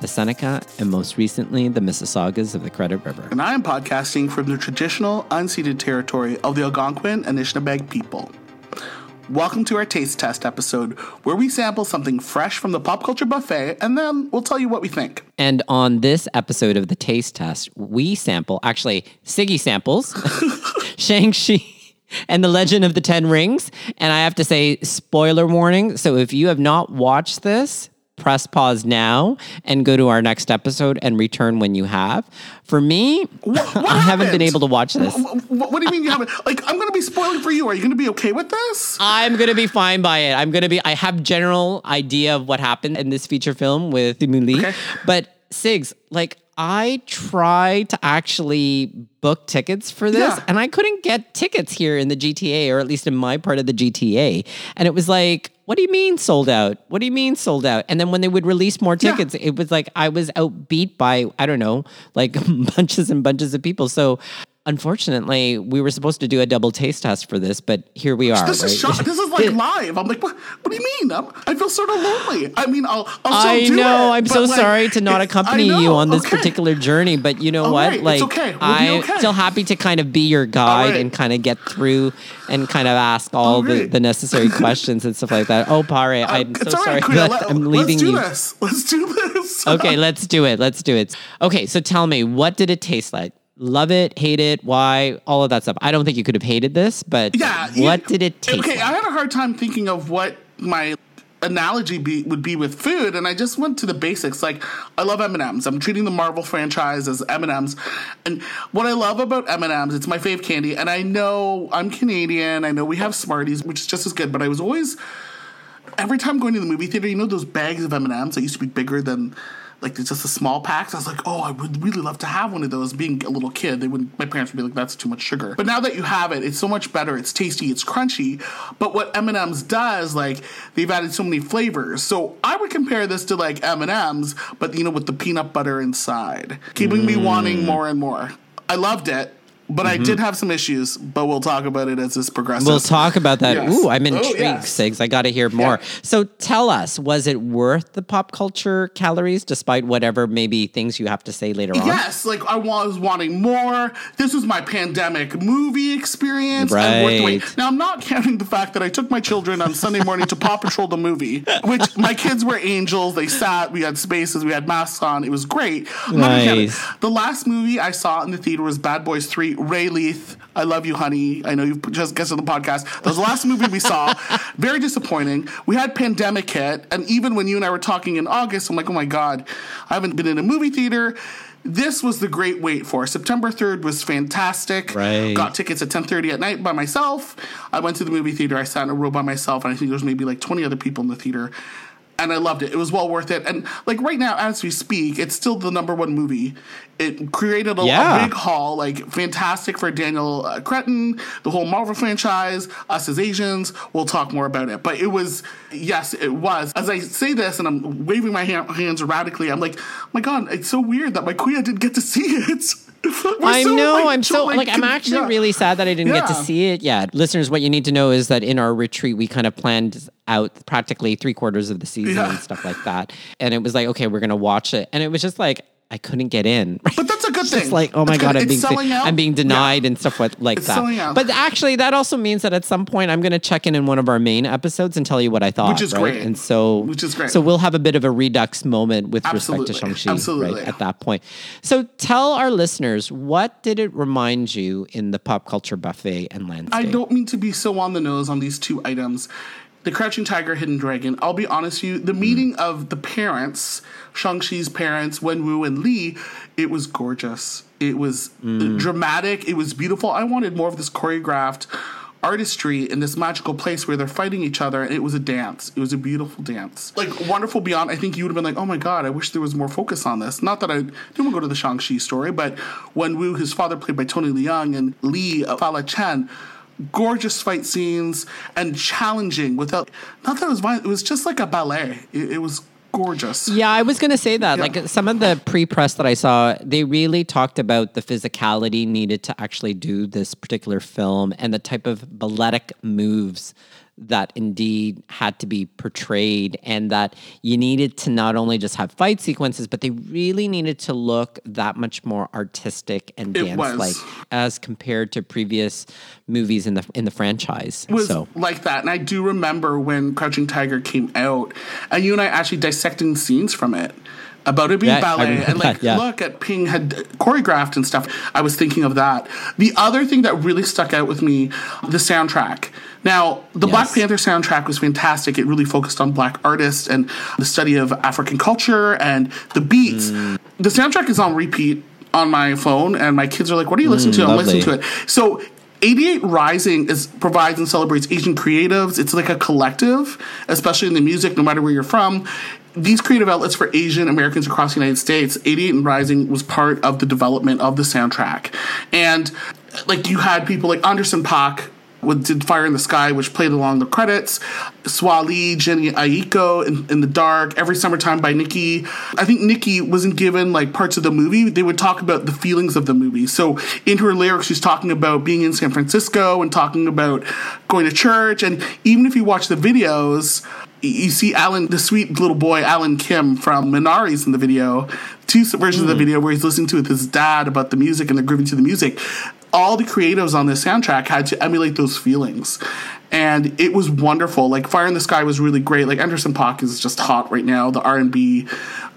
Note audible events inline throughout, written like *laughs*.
the Seneca, and most recently, the Mississaugas of the Credit River. And I am podcasting from the traditional unceded territory of the Algonquin and Anishinaabeg people. Welcome to our taste test episode, where we sample something fresh from the pop culture buffet, and then we'll tell you what we think. And on this episode of the taste test, we sample, actually, Siggy samples *laughs* Shang-Chi and the Legend of the Ten Rings. And I have to say, spoiler warning. So if you have not watched this, press pause now and go to our next episode and return when you have. For me, What *laughs* I haven't been able to watch this. What, what, what do you mean you haven't? Like, I'm going to be spoiling for you. Are you going to be okay with this? I'm gonna be fine by it. I'm gonna be. I have general idea of what happened in this feature film with Simu Liu, Okay. but Sigs, like I tried to actually book tickets for this, Yeah. and I couldn't get tickets here in the GTA, or at least in my part of the GTA. And it was like, what do you mean sold out? What do you mean sold out? And then when they would release more Yeah. tickets, it was like I was outbeat by I don't know, like *laughs* bunches and bunches of people. So. Unfortunately, we were supposed to do a double taste test for this, but here we are. This is right? shock. This is like *laughs* live. I'm like, what? What do you mean? I'm, I feel sort of lonely. I mean, I'll, I'll still I know. it, I'm so like, sorry to not accompany you on this okay. particular journey, but you know All what? right, it's Like, okay. We'll I'm okay. still happy to kind of be your guide right. and kind of get through and kind of ask all All the, the necessary questions and stuff like that. Oh, Pare, uh, I'm It's so sorry that Let, I'm leaving let's do you. this. *laughs* Let's do this. Okay, let's do it. Let's do it. Okay, so tell me, what did it taste like? Love it, hate it, why, all of that stuff. I don't think you could have hated this, but Yeah. what did it taste Okay, like? I had a hard time thinking of what my analogy be, would be with food, and I just went to the basics. Like, I love M and M's. I'm treating the Marvel franchise as M and M's, and what I love about M and M's, it's my fave candy. And I know I'm Canadian. I know we have Smarties, which is just as good. But I was always every time going to the movie theater, you know those bags of M and M's that used to be bigger than like it's just the small packs. I was like, oh, I would really love to have one of those. Being a little kid, they would my parents would be like, that's too much sugar. But now that you have it, it's so much better. It's tasty. It's crunchy. But what M and M's does, like they've added so many flavors. So I would compare this to like M and M's, but you know with the peanut butter inside, keeping me wanting mm. more and more. I loved it. But I did mm-hmm. have some issues, but we'll talk about it as this progresses. We'll talk about that. Yes. Ooh, I'm Oh, intrigued, yes. Sigs. I got to hear more. Yeah. So tell us, was it worth the pop culture calories, despite whatever maybe things you have to say later on? Yes, like I was wanting more. This was my pandemic movie experience. Right. Now I'm not counting the fact that I took my children on Sunday morning to Paw Patrol the movie, which my kids were angels. They sat, we had spaces, we had masks on. It was great. I'm not gonna count it. Nice. The last movie I saw in the theater was Bad Boys 3, Ray Leith. I love you, honey. I know you've just guessed on the podcast. That was the last movie we saw. *laughs* Very disappointing. We had pandemic hit, and even when you and I were talking in August, I'm like, oh my god, I haven't been in a movie theater. This was the great wait for. September 3rd was fantastic. Right. Got tickets at 10:30 at night by myself. I went to the movie theater. I sat in a row by myself, and I think there was maybe like 20 other people in the theater. And I loved it. It was well worth it. And like right now, as we speak, it's still the number one movie. It created a, a big haul, like fantastic for Daniel uh, Cretton, the whole Marvel franchise, us as Asians. We'll talk more about it. But it was, yes, it was. As I say this, and I'm waving my ha- hands erratically, I'm like, oh my God, it's so weird that my kuya didn't get to see it. *laughs* I so, know. like, I'm so like, like I'm actually yeah. really sad that I didn't get to see it yet. Listeners, what you need to know is that in our retreat, we kind of planned out practically three quarters of the season Yeah. and stuff like that. And it was like, okay, we're gonna watch it, and it was just like I couldn't get in. *laughs* But that's a good It's thing. just like, oh my It's god, good. I'm being It's. I'm being denied Yeah. and stuff like, like It's that. But actually, that also means that at some point I'm going to check in in one of our main episodes and tell you what I thought. Which is right? great. And so, Which is great. So we'll have a bit of a redux moment with respect to Shang Chi, Absolutely. right? At that point. So tell our listeners what did it remind you in the pop culture buffet and landscape? I don't mean to be so on the nose on these two items. The Crouching Tiger, Hidden Dragon. I'll be honest with you, the hmm. meeting of the parents, Shang-Chi's parents, Wenwu and Li, it was gorgeous. It was uh, hmm. dramatic. It was beautiful. I wanted more of this choreographed artistry in this magical place where they're fighting each other and it was a dance it was a beautiful dance like wonderful beyond i think you would have been like oh my god i wish there was more focus on this not that i didn't want to go to the shang-chi story but Wenwu his father played by tony leung and Li uh, fala chen gorgeous fight scenes and challenging without not that it was violent it was just like a ballet it, it was gorgeous. Yeah, I was going to say that. Yeah. Like some of the pre-press that I saw, they really talked about the physicality needed to actually do this particular film and the type of balletic moves that indeed had to be portrayed and that you needed to not only just have fight sequences but they really needed to look that much more artistic and dance like as compared to previous movies in the in the franchise it was so like that and i do remember when crouching tiger came out and you and i actually dissecting scenes from it about it being yeah, ballet and like yeah. look at Ping had choreographed and stuff. I was thinking of that. The other thing that really stuck out with me, the soundtrack. Now, the yes. Black Panther soundtrack was fantastic. It really focused on black artists and the study of African culture and the beats. Mm. The soundtrack is on repeat on my phone, and my kids are like, "What are you listening mm, to?" I'm listening to it. So 88 Rising is provides and celebrates Asian creatives. It's like a collective, especially in the music, no matter where you're from these creative outlets for Asian Americans across the United States, 88 and Rising was part of the development of the soundtrack. And like you had people like Anderson .Paak with did Fire in the Sky, which played along the credits. Swali, Jhené Aiko in, in, the Dark, Every Summertime by Nicki. I think Nicki wasn't given like parts of the movie. They would talk about the feelings of the movie. So in her lyrics, she's talking about being in San Francisco and talking about going to church. And even if you watch the videos, you see Alan, the sweet little boy Alan Kim from Minari's in the video, two versions mm. of the hmm. video where he's listening to with his dad about the music and they're grooving to the music. All the creatives on this soundtrack had to emulate those feelings. And it was wonderful. Like Fire in the Sky was really great. Like Anderson .Paak is just hot right now. The R and B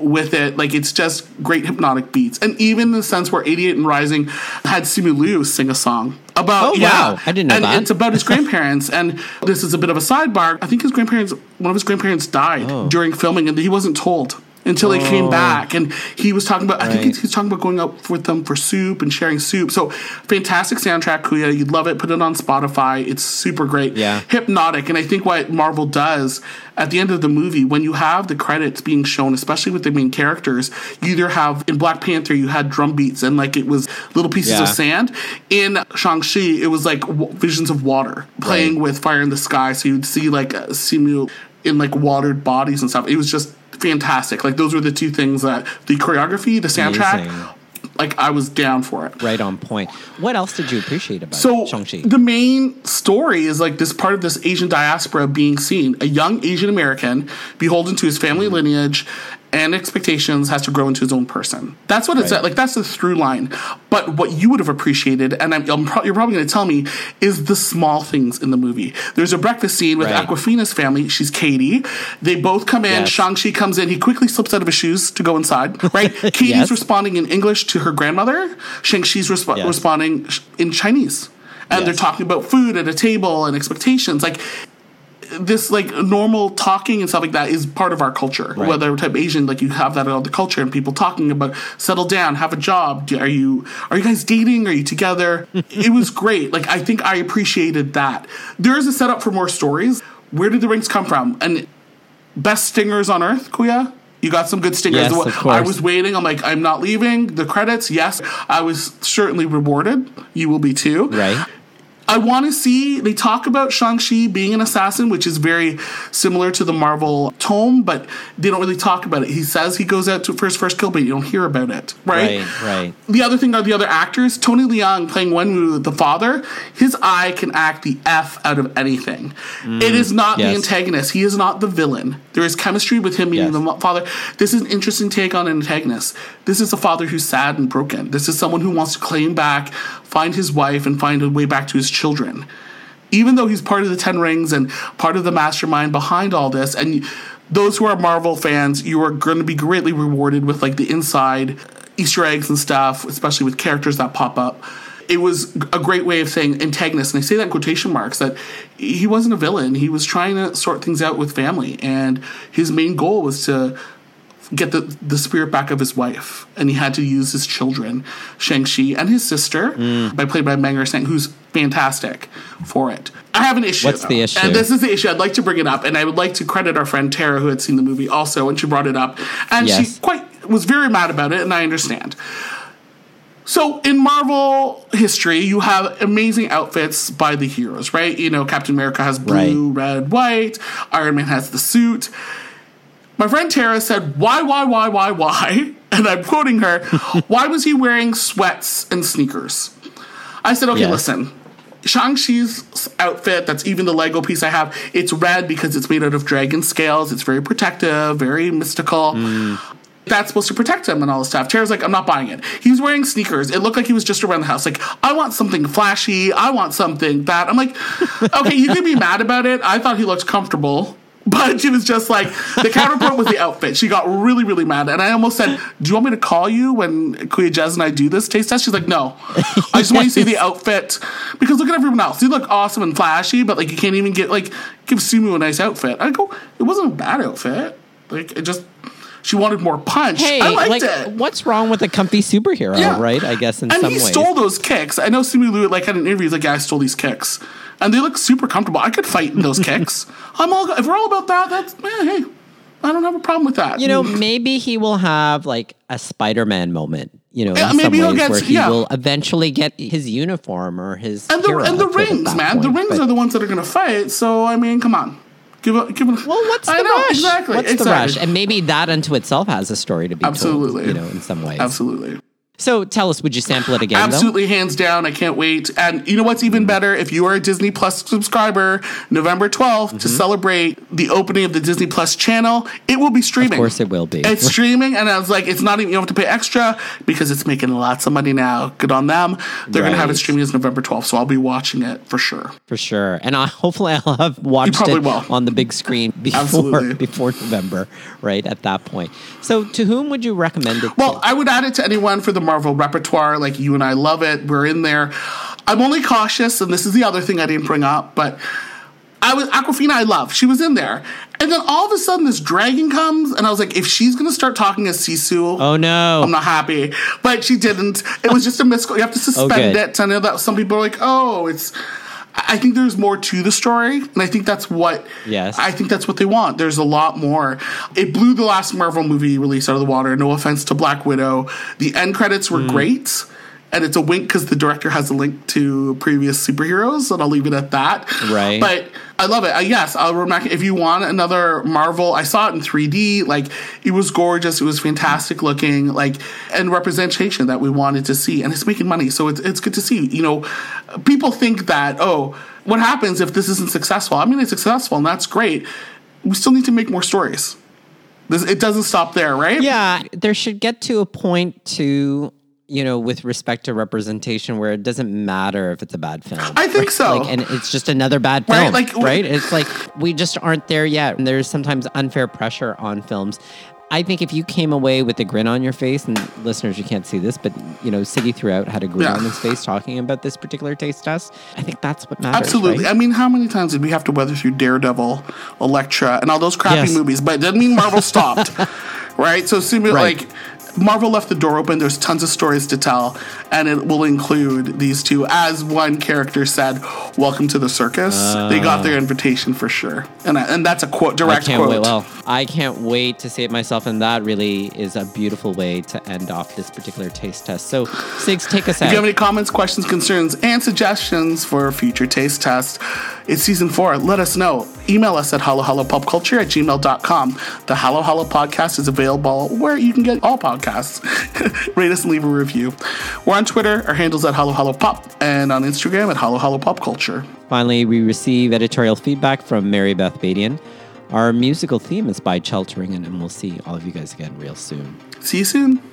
with it. Like it's just great hypnotic beats. And even in the sense where 88 and Rising had Simu Liu sing a song about oh, yeah, wow. I didn't know and that. It's about his grandparents and this is a bit of a sidebar. I think his grandparents one of his grandparents died oh. during filming and he wasn't told until he came oh. back. And he was talking about right. i think he's, he's, talking about going up with them for soup and sharing soup. So fantastic soundtrack kuya. You'd love it. Put it on spotify. It's super great. Yeah. Hypnotic. And i think what marvel does at the end of the movie when you have the credits being shown especially with the main characters you either have in black panther you had drum beats and like it was little pieces yeah. of sand. In shang-chi it was like w- visions of water playing right. with fire in the sky. So you'd see like uh, simu in like watered bodies and stuff it was just fantastic. Like those were the two things that the choreography, the soundtrack. Amazing. Like I was down for it. Right on point. What else did you appreciate about so, Shang-Chi? The main story is like this part of this Asian diaspora being seen. A young Asian American beholden to his family mm-hmm. lineage and expectations has to grow into his own person. That's what it's right. like. That's the through line. But what you would have appreciated, and I'm, I'm pro- you're probably going to tell me, is the small things in the movie. There's a breakfast scene with right. Awkwafina's family. She's Katie. They both come in. Yes. Shang-Chi comes in. He quickly slips out of his shoes to go inside. Right? *laughs* Katie's yes. responding in English to her grandmother. Shang-Chi's resp- yes. responding in Chinese and they're talking about food at a table and expectations. Like this like normal talking and stuff like that is part of our culture. Right. Whether type Asian, like you have that in all the culture and people talking about settle down, have a job. Are you are you guys dating? Are you together? *laughs* it was great. Like I think I appreciated that. There is a setup for more stories. Where did the rings come from? And best stingers on earth, Kuya? You got some good stingers. Yes, of course. I was waiting. I'm like, I'm not leaving. The credits, yes. I was certainly rewarded. You will be too. Right. I want to see, they talk about Shang-Chi being an assassin, which is very similar to the Marvel tome, but they don't really talk about it. He says he goes out to first first kill, but you don't hear about it, right? Right, right. The other thing are the other actors. Tony Leung playing Wenwu, the father, his eye can act the F out of anything. Mm, it is not yes. the antagonist. He is not the villain. There is chemistry with him being yes. the father. This is an interesting take on an antagonist. This is a father who's sad and broken. This is someone who wants to claim back, find his wife, and find a way back to his children. Even though he's part of the Ten Rings and part of the mastermind behind all this, and those who are Marvel fans, you are going to be greatly rewarded with like the inside Easter eggs and stuff, especially with characters that pop up. It was a great way of saying antagonist, and I say that in quotation marks that he wasn't a villain. He was trying to sort things out with family, and his main goal was to get the, the spirit back of his wife, and he had to use his children, Shang-Chi and his sister, Mm. by played by Meng'er Zhang, who's fantastic for it. I have an issue. What's the issue? And this is the issue. I'd like to bring it up, and I would like to credit our friend Tara, who had seen the movie also, and she brought it up, and Yes. she quite was very mad about it, and I understand. So in Marvel history, you have amazing outfits by the heroes, right? You know, Captain America has blue, red, white. Iron Man has the suit. My friend Tara said, "Why, why, why, why, why?" *laughs* And I'm quoting her. *laughs* why was he wearing sweats and sneakers? I said, "Okay, listen." Shang-Chi's outfit, that's even the Lego piece I have, it's red because it's made out of dragon scales. It's very protective, very mystical hmm. that's supposed to protect him and all this stuff. Tara's like, I'm not buying it. He's wearing sneakers. It looked like he was just around the house. Like, I want something flashy. I want something that. I'm like, *laughs* okay, you can be mad about it. I thought he looked comfortable. But she was just like, the counterpoint was the outfit. She got really, really mad. And I almost said, Do you want me to call you when Kuya Jez and I do this taste test? She's like, No. I just want you to see the *laughs* outfit. Because look at everyone else. You look awesome and flashy, but like, you can't even get, like, give Simu a nice outfit. I go, It wasn't a bad outfit. Like, it just, she wanted more punch. Hey, I liked like, it. what's wrong with a comfy superhero, Yeah. right? I guess in and some he ways. stole those kicks. I know Simu Liu like had an interview. He's like, "Yeah, I stole these kicks," and they look super comfortable. I could fight in those *laughs* kicks. I'm all if we're all about that. That's eh, hey, I don't have a problem with that. you know, maybe he will have like a Spider-Man moment. You know, Yeah, maybe he'll get- where he yeah. will eventually get his uniform or his and the and the rings, man. the rings but- are the ones that are going to fight. So I mean, come on, give a give a. Well, what's the I know, rush? Exactly. What's exactly. the rush? And maybe that unto itself has a story to be Absolutely. told. You know, in some ways. Absolutely. So tell us, would you sample it again? though? Absolutely, hands down. I can't wait. And you know what's even better? If you are a Disney Plus subscriber, November 12th, Mm-hmm. to celebrate the opening of the Disney Plus channel, it will be streaming. Of course, it will be. It's *laughs* streaming, and I was like, it's not even, you don't have to pay extra because it's making lots of money now. Good on them. They're going to have it streaming as November 12th, so I'll be watching it for sure. for sure. And I, *laughs* hopefully, I'll have watched it will. on the big screen *laughs* before Absolutely. before November, right at that point. So, to whom would you recommend it? Well, to? I would add it to anyone for the Marvel repertoire. Like you and I love it. We're in there. I'm only cautious, and this is the other thing I didn't bring up, but I was Awkwafina. I love. She was in there, and then all of a sudden this dragon comes, and I was like, if she's gonna start talking as Sisu, oh no! I'm not happy. But she didn't. It was just a miscall. You have to oh, suspend good. it. I know that some people are like, oh, it's. I think there's more to the story, and I think that's what. Yes. I think that's what they want. There's a lot more. It blew the last Marvel movie release out of the water. No offense to Black Widow. The end credits were mm. great. And it's a wink because the director has a link to previous superheroes, and I'll leave it at that. Right. But I love it. Uh, yes, I'll remember if you want another Marvel. I saw it in 3D. Like it was gorgeous. It was fantastic looking. Like and representation that we wanted to see, and it's making money. So it's it's good to see. You know, people think that oh, what happens if this isn't successful? I mean, it's successful, and that's great. We still need to make more stories. This, it doesn't stop there, right? yeah, there should get to a point to you know, with respect to representation, where it doesn't matter if it's a bad film. I think so. Like, and it's just another bad Right, film, like- right? It's like we just aren't there yet, and there's sometimes unfair pressure on films. I think if you came away with a grin on your face, and listeners, you can't see this, but you know, Sigi throughout had a grin Yeah. on his face talking about this particular taste test. I think that's what matters. Absolutely. right? I mean, how many times did we have to weather through Daredevil, Elektra, and all those crappy Yes. movies? But it doesn't mean Marvel *laughs* stopped, right? So, seem Right. like Marvel left the door open. There's tons of stories to tell, and it will include these two. As one character said, "Welcome to the circus." they got their oh. invitation for sure, and I, and that's a quote, I direct can't quote. wait. Well, I can't wait to see it myself, and that really is a beautiful way to end off this particular taste test. So, Sigs, take us out. If you have any comments, questions, concerns, and suggestions for future taste tests, it's season four. Let us know. Email us at halohalopopculture at gmail.com. The Halo Halo podcast is available where you can get all podcasts. *laughs* Rate us and leave a review. We're on Twitter. Our handle's at Halo Halo Pop, and on Instagram at Halo Halo Pop Culture. Finally, we receive editorial feedback from Mary Beth Badian. Our musical theme is by Cheltering, and we'll see all of you guys again real soon. See you soon.